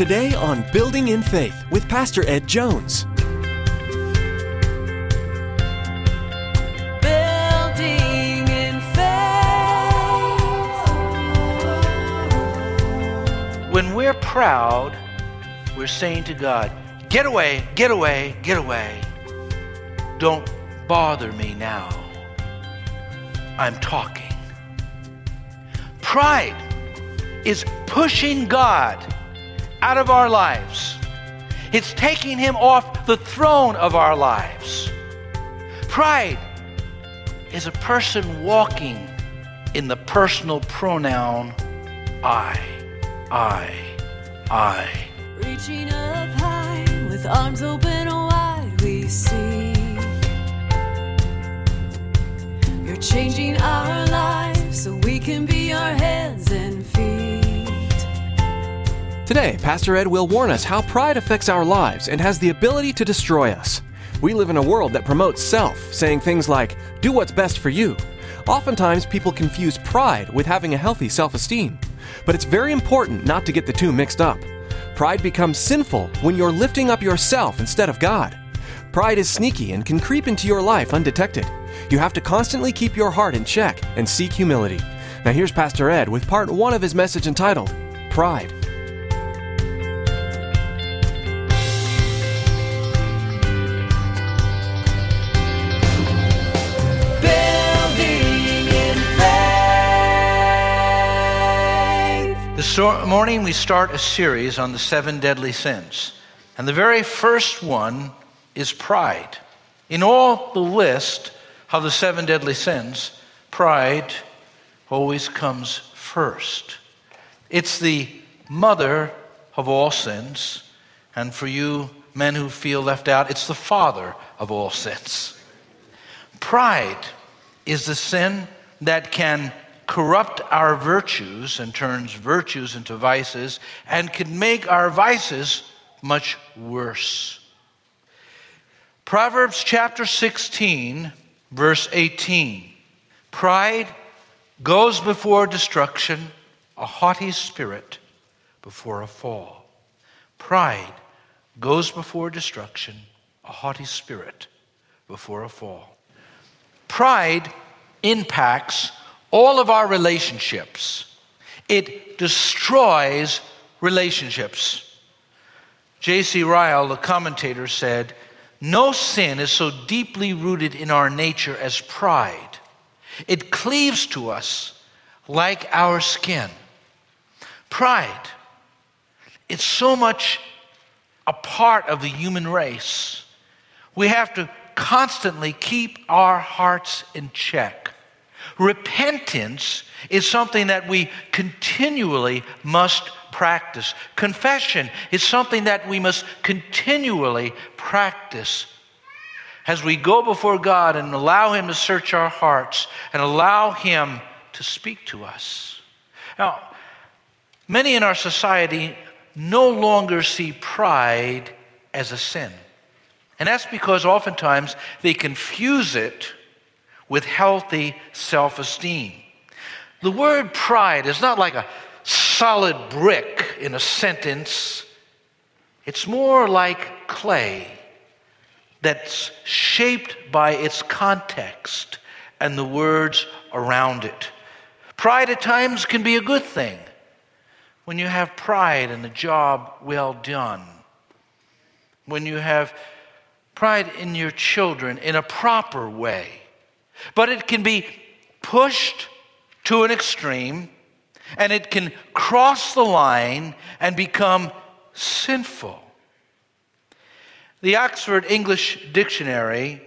Today on Building in Faith with Pastor Ed Jones. Building in faith. When we're proud, we're saying to God, Get away, get away, get away. Don't bother me now. I'm talking. Pride is pushing God out of our lives, it's taking him off the throne of our lives. Pride is a person walking in the personal pronoun I, I, I. Reaching up high with arms open wide, we see. You're changing our lives so we can be your hands Today, Pastor Ed will warn us how pride affects our lives and has the ability to destroy us. We live in a world that promotes self, saying things like, do what's best for you. Oftentimes, people confuse pride with having a healthy self esteem. But it's very important not to get the two mixed up. Pride becomes sinful when you're lifting up yourself instead of God. Pride is sneaky and can creep into your life undetected. You have to constantly keep your heart in check and seek humility. Now, here's Pastor Ed with part one of his message entitled Pride. This morning we start a series on the seven deadly sins. And the very first one is pride. In all the list of the seven deadly sins, pride always comes first. It's the mother of all sins. And for you men who feel left out, it's the father of all sins. Pride is the sin that can corrupt our virtues and turns virtues into vices and can make our vices much worse. Proverbs chapter 16, verse 18. Pride goes before destruction, a haughty spirit before a fall. Pride goes before destruction, a haughty spirit before a fall. Pride impacts all of our relationships. It destroys relationships. J.C. Ryle, the commentator, said, No sin is so deeply rooted in our nature as pride. It cleaves to us like our skin. Pride, it's so much a part of the human race. We have to constantly keep our hearts in check. Repentance is something that we continually must practice. Confession is something that we must continually practice. As we go before God and allow Him to search our hearts and allow Him to speak to us. Now, many in our society no longer see pride as a sin. And that's because oftentimes they confuse it with healthy self esteem. The word pride is not like a solid brick in a sentence, it's more like clay that's shaped by its context and the words around it. Pride at times can be a good thing when you have pride in a job well done, when you have pride in your children in a proper way. But it can be pushed to an extreme and it can cross the line and become sinful. The Oxford English Dictionary,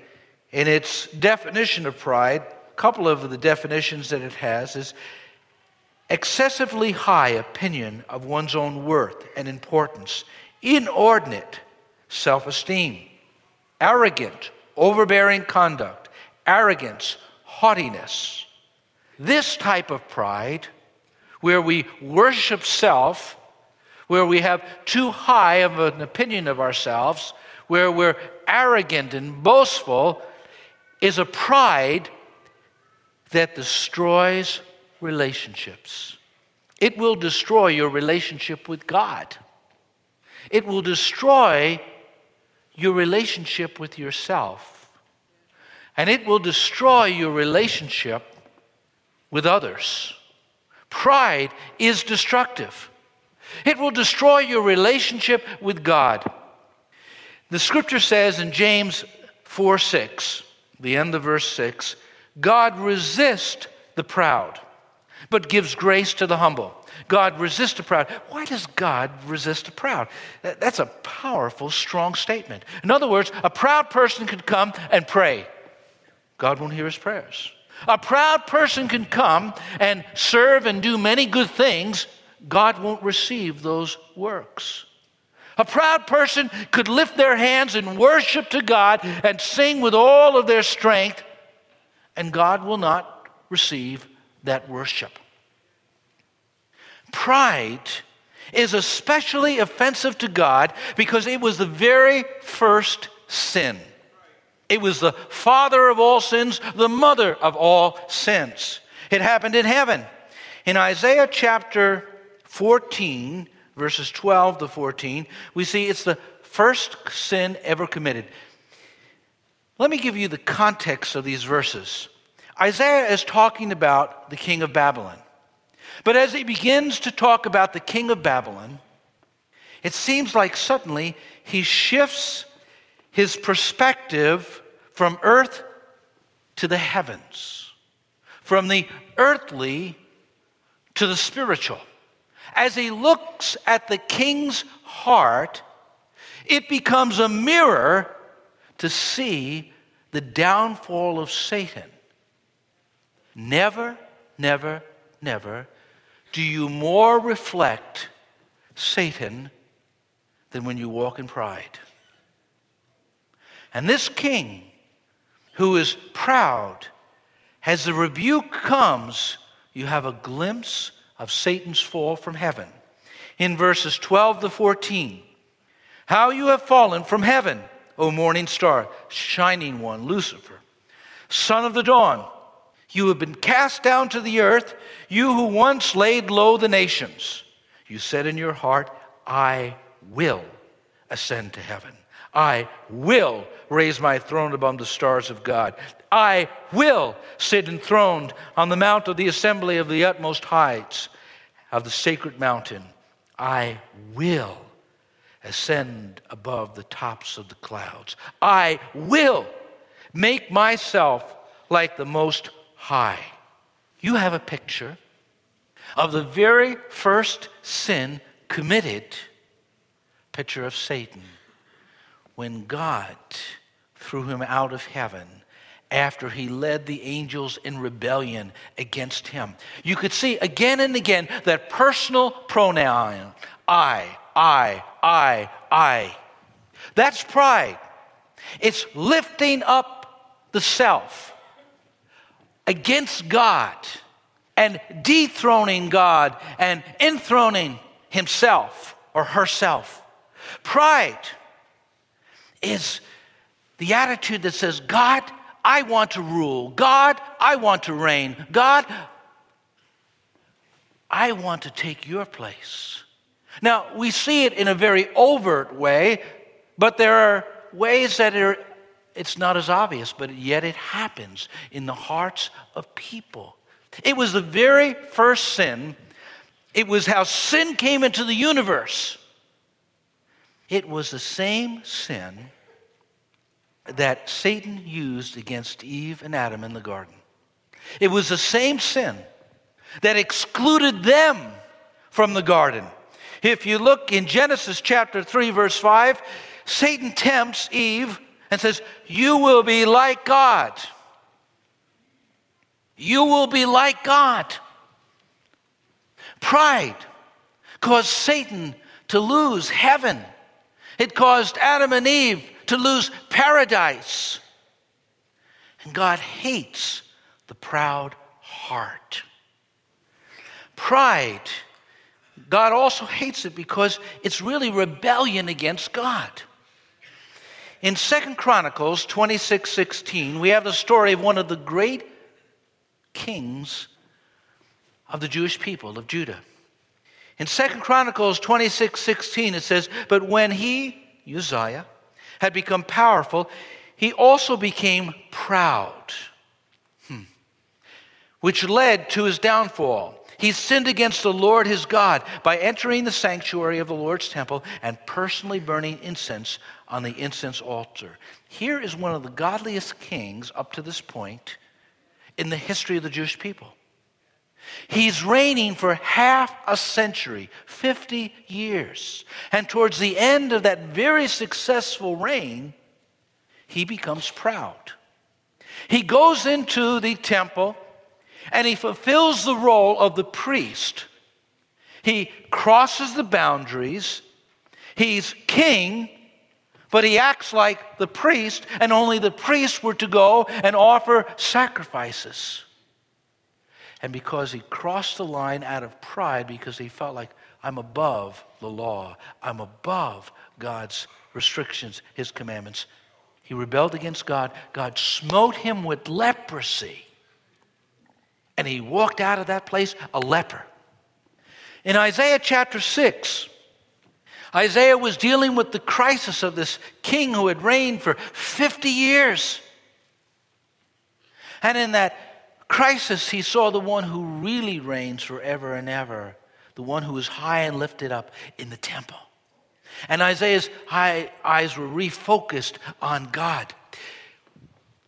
in its definition of pride, a couple of the definitions that it has is excessively high opinion of one's own worth and importance, inordinate self esteem, arrogant, overbearing conduct, arrogance, haughtiness. This type of pride, where we worship self, where we have too high of an opinion of ourselves, where we're arrogant and boastful, is a pride that destroys relationships. It will destroy your relationship with God. It will destroy your relationship with yourself. And it will destroy your relationship with others. Pride is destructive. It will destroy your relationship with God. The scripture says in James 4 6, the end of verse 6, God resists the proud, but gives grace to the humble. God resists the proud. Why does God resist the proud? That's a powerful, strong statement. In other words, a proud person could come and pray. God won't hear his prayers. A proud person can come and serve and do many good things. God won't receive those works. A proud person could lift their hands in worship to God and sing with all of their strength, and God will not receive that worship. Pride is especially offensive to God because it was the very first sin. It was the father of all sins, the mother of all sins. It happened in heaven. In Isaiah chapter 14, verses 12 to 14, we see it's the first sin ever committed. Let me give you the context of these verses. Isaiah is talking about the king of Babylon. But as he begins to talk about the king of Babylon, it seems like suddenly he shifts his perspective from earth to the heavens, from the earthly to the spiritual. As he looks at the king's heart, it becomes a mirror to see the downfall of Satan. Never, never, never do you more reflect Satan than when you walk in pride. And this king, who is proud, as the rebuke comes, you have a glimpse of Satan's fall from heaven. In verses 12 to 14, how you have fallen from heaven, O morning star, shining one, Lucifer, son of the dawn. You have been cast down to the earth, you who once laid low the nations. You said in your heart, I will ascend to heaven. I will raise my throne above the stars of God. I will sit enthroned on the mount of the assembly of the utmost heights of the sacred mountain. I will ascend above the tops of the clouds. I will make myself like the most high. You have a picture of the very first sin committed, picture of Satan, when God threw him out of heaven after he led the angels in rebellion against him. You could see again and again that personal pronoun I, I, I, I. That's pride. It's lifting up the self against God and dethroning God and enthroning himself or herself. Pride is the attitude that says, God, I want to rule. God, I want to reign. God, I want to take your place. Now, we see it in a very overt way, but there are ways that are it's not as obvious, but yet it happens in the hearts of people. It was the very first sin. It was how sin came into the universe. It was the same sin that Satan used against Eve and Adam in the garden. It was the same sin that excluded them from the garden. If you look in Genesis chapter 3, verse 5, Satan tempts Eve and says, You will be like God. You will be like God. Pride caused Satan to lose heaven, it caused Adam and Eve to lose paradise. And God hates the proud heart. Pride, God also hates it because it's really rebellion against God. In Second Chronicles 26 16, we have the story of one of the great kings of the Jewish people, of Judah. In 2 Chronicles 26 16, it says, But when he, Uzziah, had become powerful, he also became proud, hmm. which led to his downfall. He sinned against the Lord his God by entering the sanctuary of the Lord's temple and personally burning incense on the incense altar. Here is one of the godliest kings up to this point in the history of the Jewish people. He's reigning for half a century, 50 years. And towards the end of that very successful reign, he becomes proud. He goes into the temple and he fulfills the role of the priest. He crosses the boundaries. He's king, but he acts like the priest, and only the priests were to go and offer sacrifices. And because he crossed the line out of pride, because he felt like, I'm above the law, I'm above God's restrictions, his commandments, he rebelled against God. God smote him with leprosy. And he walked out of that place a leper. In Isaiah chapter 6, Isaiah was dealing with the crisis of this king who had reigned for 50 years. And in that crisis, he saw the one who really reigns forever and ever, the one who is high and lifted up in the temple. And Isaiah's eyes were refocused on God.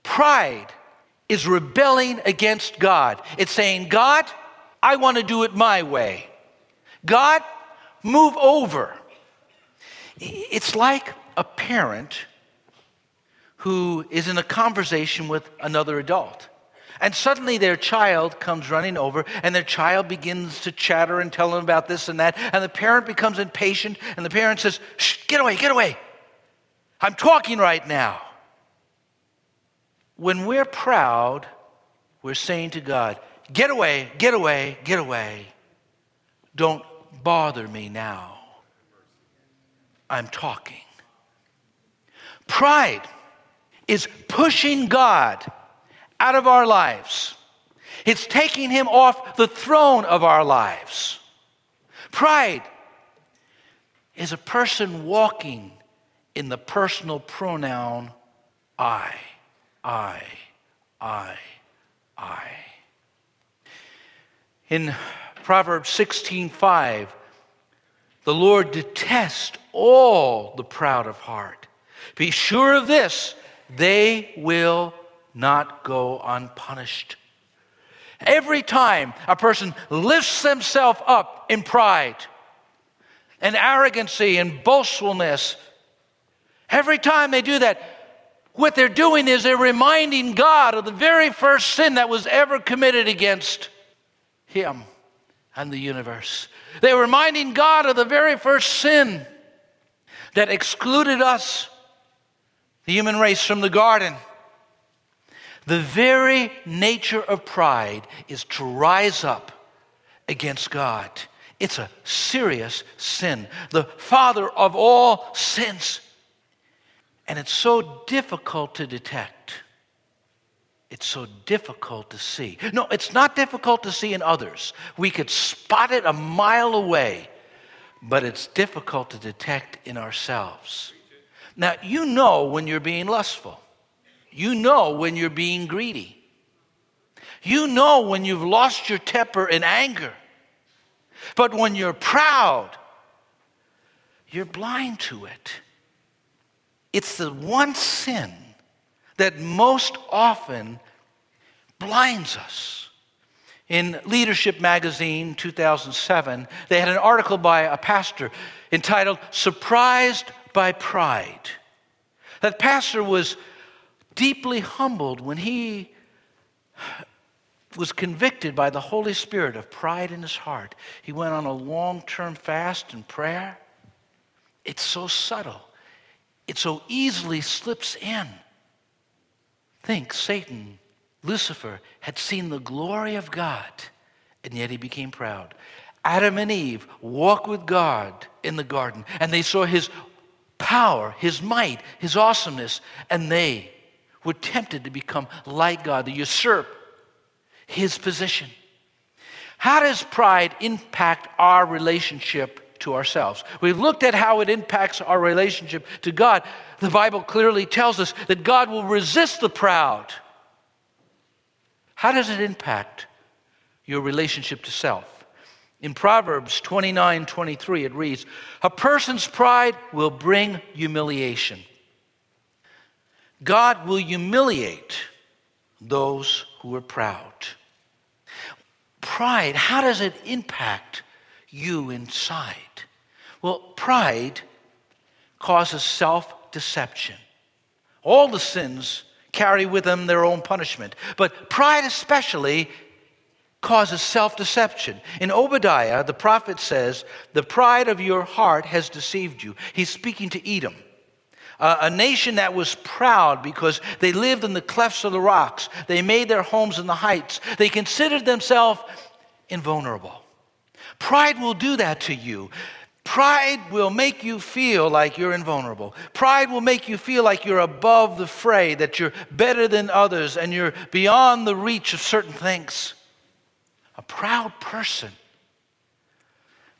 Pride is rebelling against God. It's saying, God, I want to do it my way. God, move over. It's like a parent who is in a conversation with another adult. And suddenly their child comes running over, and their child begins to chatter and tell them about this and that. And the parent becomes impatient, and the parent says, Shh, get away, get away. I'm talking right now. When we're proud, we're saying to God, Get away, get away, get away. Don't bother me now. I'm talking. Pride is pushing God out of our lives, it's taking him off the throne of our lives. Pride is a person walking in the personal pronoun I. I, I, I. In Proverbs 16:5, the Lord detests all the proud of heart. Be sure of this, they will not go unpunished. Every time a person lifts themselves up in pride and arrogancy and boastfulness, every time they do that, what they're doing is they're reminding God of the very first sin that was ever committed against Him and the universe. They're reminding God of the very first sin that excluded us, the human race, from the garden. The very nature of pride is to rise up against God. It's a serious sin, the father of all sins. And it's so difficult to detect. It's so difficult to see. No, it's not difficult to see in others. We could spot it a mile away, but it's difficult to detect in ourselves. Now, you know when you're being lustful, you know when you're being greedy, you know when you've lost your temper in anger. But when you're proud, you're blind to it. It's the one sin that most often blinds us. In Leadership Magazine 2007, they had an article by a pastor entitled Surprised by Pride. That pastor was deeply humbled when he was convicted by the Holy Spirit of pride in his heart. He went on a long term fast and prayer. It's so subtle it so easily slips in. Think Satan, Lucifer, had seen the glory of God, and yet he became proud. Adam and Eve walked with God in the garden, and they saw his power, his might, his awesomeness, and they were tempted to become like God, to usurp his position. How does pride impact our relationship to ourselves? We've looked at how it impacts our relationship to God. The Bible clearly tells us that God will resist the proud. How does it impact your relationship to self? In Proverbs 29 23, it reads, A person's pride will bring humiliation. God will humiliate those who are proud. Pride, how does it impact you inside? Well, pride causes self deception. All the sins carry with them their own punishment, but pride especially causes self deception. In Obadiah, the prophet says, The pride of your heart has deceived you. He's speaking to Edom. A nation that was proud because they lived in the clefts of the rocks. They made their homes in the heights. They considered themselves invulnerable. Pride will do that to you. Pride will make you feel like you're invulnerable. Pride will make you feel like you're above the fray, that you're better than others, and you're beyond the reach of certain things. A proud person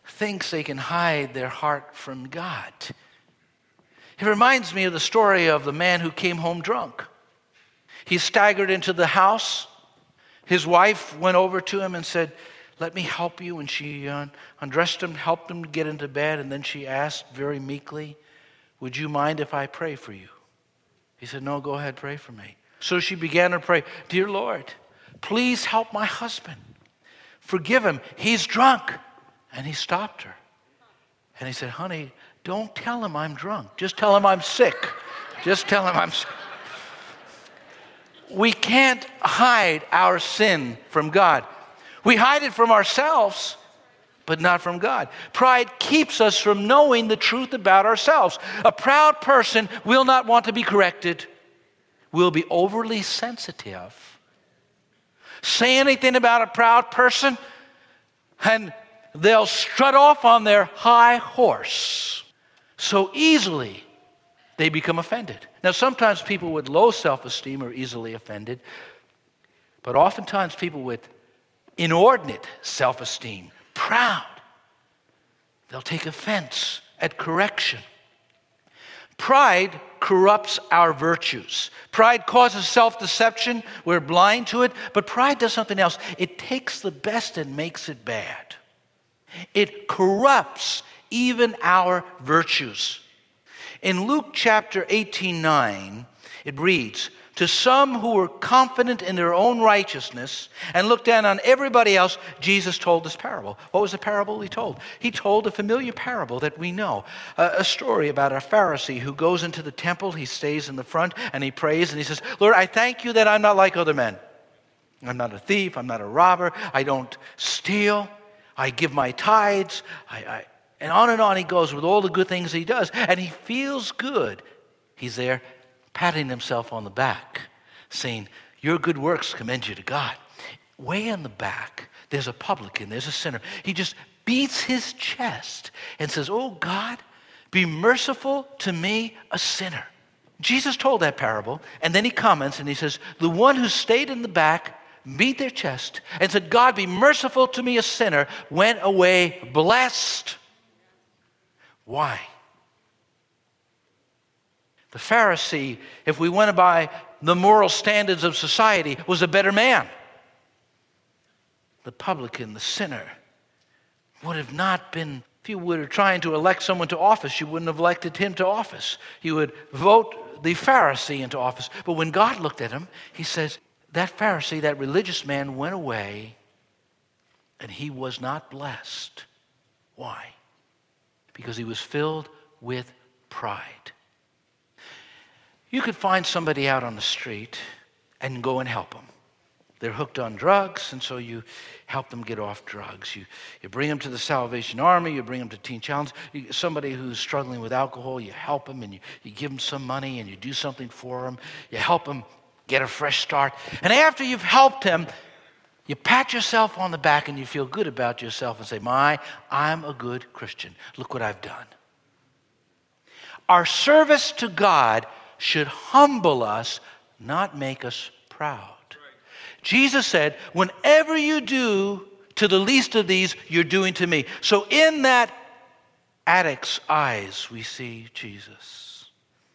thinks they can hide their heart from God. It reminds me of the story of the man who came home drunk. He staggered into the house. His wife went over to him and said, Let me help you. And she undressed him, helped him get into bed, and then she asked very meekly, Would you mind if I pray for you? He said, No, go ahead, pray for me. So she began to pray, Dear Lord, please help my husband. Forgive him. He's drunk. And he stopped her. And he said, Honey, don't tell him I'm drunk. Just tell him I'm sick. Just tell him I'm sick. We can't hide our sin from God. We hide it from ourselves, but not from God. Pride keeps us from knowing the truth about ourselves. A proud person will not want to be corrected, will be overly sensitive. Say anything about a proud person, and they'll strut off on their high horse so easily they become offended. Now, sometimes people with low self esteem are easily offended, but oftentimes people with inordinate self esteem, proud, they'll take offense at correction. Pride corrupts our virtues. Pride causes self deception. We're blind to it. But pride does something else it takes the best and makes it bad. It corrupts even our virtues. In Luke chapter 18 9, it reads, to some who were confident in their own righteousness and looked down on everybody else, Jesus told this parable. What was the parable he told? He told a familiar parable that we know a, story about a Pharisee who goes into the temple, he stays in the front, and he prays and he says, Lord, I thank you that I'm not like other men. I'm not a thief, I'm not a robber, I don't steal, I give my tithes, I, I, and on and on he goes with all the good things he does, and he feels good. He's there patting himself on the back, saying, Your good works commend you to God. Way in the back, there's a publican, there's a sinner. He just beats his chest and says, Oh God, be merciful to me, a sinner. Jesus told that parable, and then he comments and he says, The one who stayed in the back, beat their chest, and said, God, be merciful to me, a sinner, went away blessed. Why? The Pharisee, if we went by the moral standards of society, was a better man. The publican, the sinner, would have not been, if you were trying to elect someone to office, you wouldn't have elected him to office. You would vote the Pharisee into office. But when God looked at him, he says, That Pharisee, that religious man, went away and he was not blessed. Why? Because he was filled with pride. You could find somebody out on the street and go and help them. They're hooked on drugs, and so you help them get off drugs. You, you bring them to the Salvation Army, you bring them to Teen Challenge. You, somebody who's struggling with alcohol, you help them and you, you give them some money and you do something for them. You help them get a fresh start. And after you've helped them, you pat yourself on the back and you feel good about yourself and say, My, I'm a good Christian. Look what I've done. Our service to God should humble us, not make us proud. Jesus said, Whenever you do To the least of these, you're doing to me. So, in that addict's eyes, we see Jesus.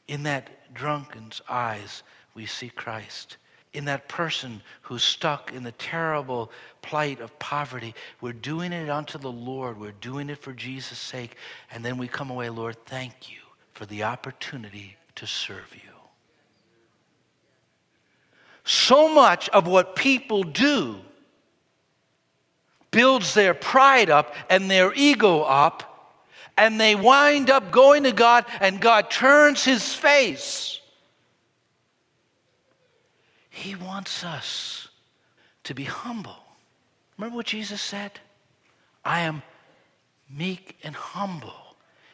In that drunken's eyes, we see Christ. In that person who's stuck in the terrible plight of poverty, we're doing it unto the Lord. We're doing it for Jesus' sake. And then we come away, Lord, thank you for the opportunity to serve you. So much of what people do builds their pride up and their ego up, and they wind up going to God, and God turns his face. He wants us to be humble. Remember what Jesus said? I am meek and humble.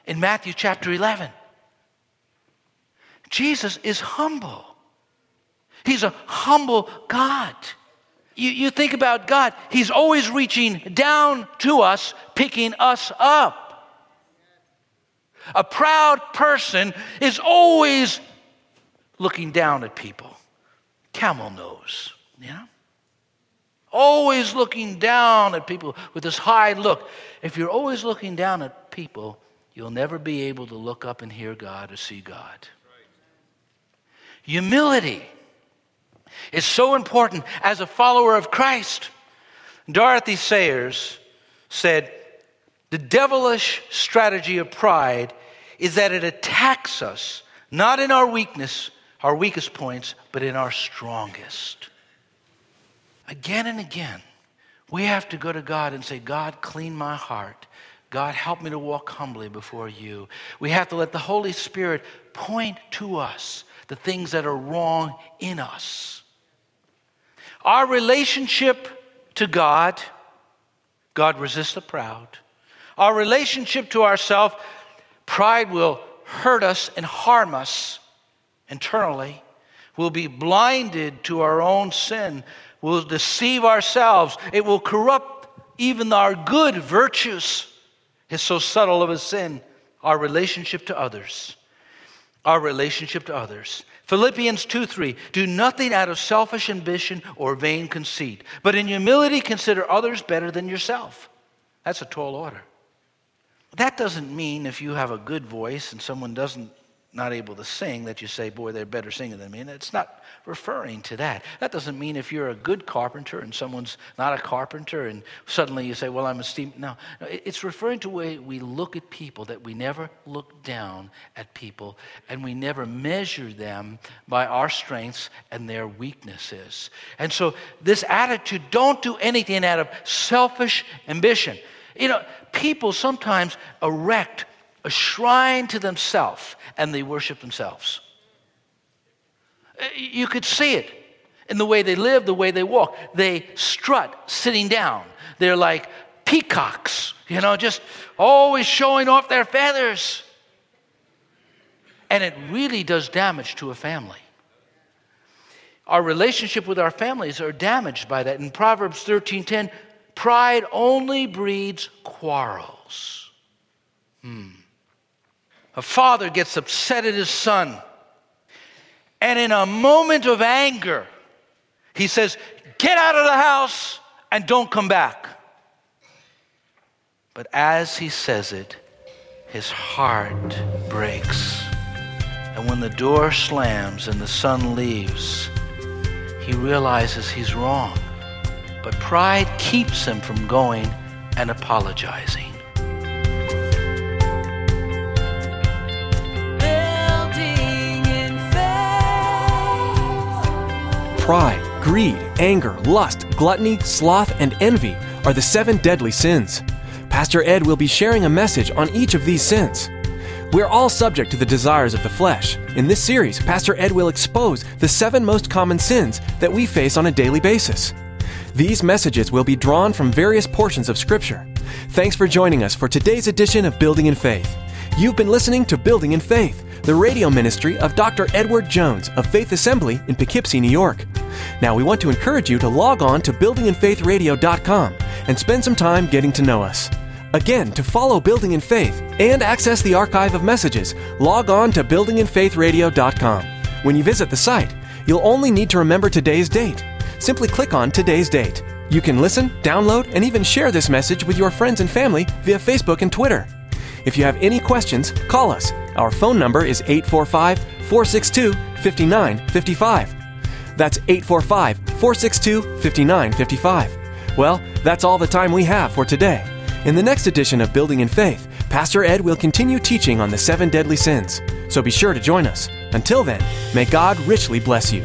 In Matthew chapter 11, Jesus is humble. He's a humble God. You, you think about God, He's always reaching down to us, picking us up. A proud person is always looking down at people. Camel nose, yeah? Always looking down at people with this high look. If you're always looking down at people, you'll never be able to look up and hear God or see God. Humility is so important as a follower of Christ. Dorothy Sayers said, The devilish strategy of pride is that it attacks us, not in our weakness, our weakest points, but in our strongest. Again and again, we have to go to God and say, God, clean my heart. God, help me to walk humbly before you. We have to let the Holy Spirit point to us the things that are wrong in us. Our relationship to God, God resists the proud. Our relationship to ourselves, pride will hurt us and harm us internally. We'll be blinded to our own sin. We'll deceive ourselves. It will corrupt even our good virtues. It's so subtle of a sin. Our relationship to others. Our relationship to others. Philippians 2 3. Do nothing out of selfish ambition or vain conceit, but in humility consider others better than yourself. That's a tall order. That doesn't mean if you have a good voice and someone doesn't not able to sing that you say, boy, they're better singer than me. And it's not referring to that. That doesn't mean if you're a good carpenter and someone's not a carpenter and suddenly you say, well, I'm a steam. No, it's referring to the way we look at people, that we never look down at people and we never measure them by our strengths and their weaknesses. And so this attitude, don't do anything out of selfish ambition. You know, people sometimes erect a shrine to themselves and they worship themselves. You could see it in the way they live, the way they walk. They strut sitting down. They're like peacocks, you know, just always showing off their feathers. And it really does damage to a family. Our relationship with our families are damaged by that. In Proverbs 13:10, pride only breeds quarrels. Hmm. A father gets upset at his son. And in a moment of anger, he says, Get out of the house and don't come back. But as he says it, his heart breaks. And when the door slams and the son leaves, he realizes he's wrong. But pride keeps him from going and apologizing. Pride, greed, anger, lust, gluttony, sloth, and envy are the seven deadly sins. Pastor Ed will be sharing a message on each of these sins. We're all subject to the desires of the flesh. In this series, Pastor Ed will expose the seven most common sins that we face on a daily basis. These messages will be drawn from various portions of Scripture. Thanks for joining us for today's edition of Building in Faith. You've been listening to Building in Faith the radio ministry of Dr. Edward Jones of Faith Assembly in Poughkeepsie, New York. Now, we want to encourage you to log on to buildinginfaithradio.com and spend some time getting to know us. Again, to follow Building in Faith and access the archive of messages, log on to buildinginfaithradio.com. When you visit the site, you'll only need to remember today's date. Simply click on today's date. You can listen, download, and even share this message with your friends and family via Facebook and Twitter. If you have any questions, call us. Our phone number is 845 462 5955. That's 845 462 5955. Well, that's all the time we have for today. In the next edition of Building in Faith, Pastor Ed will continue teaching on the seven deadly sins. So be sure to join us. Until then, may God richly bless you.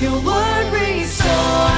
Your word restores.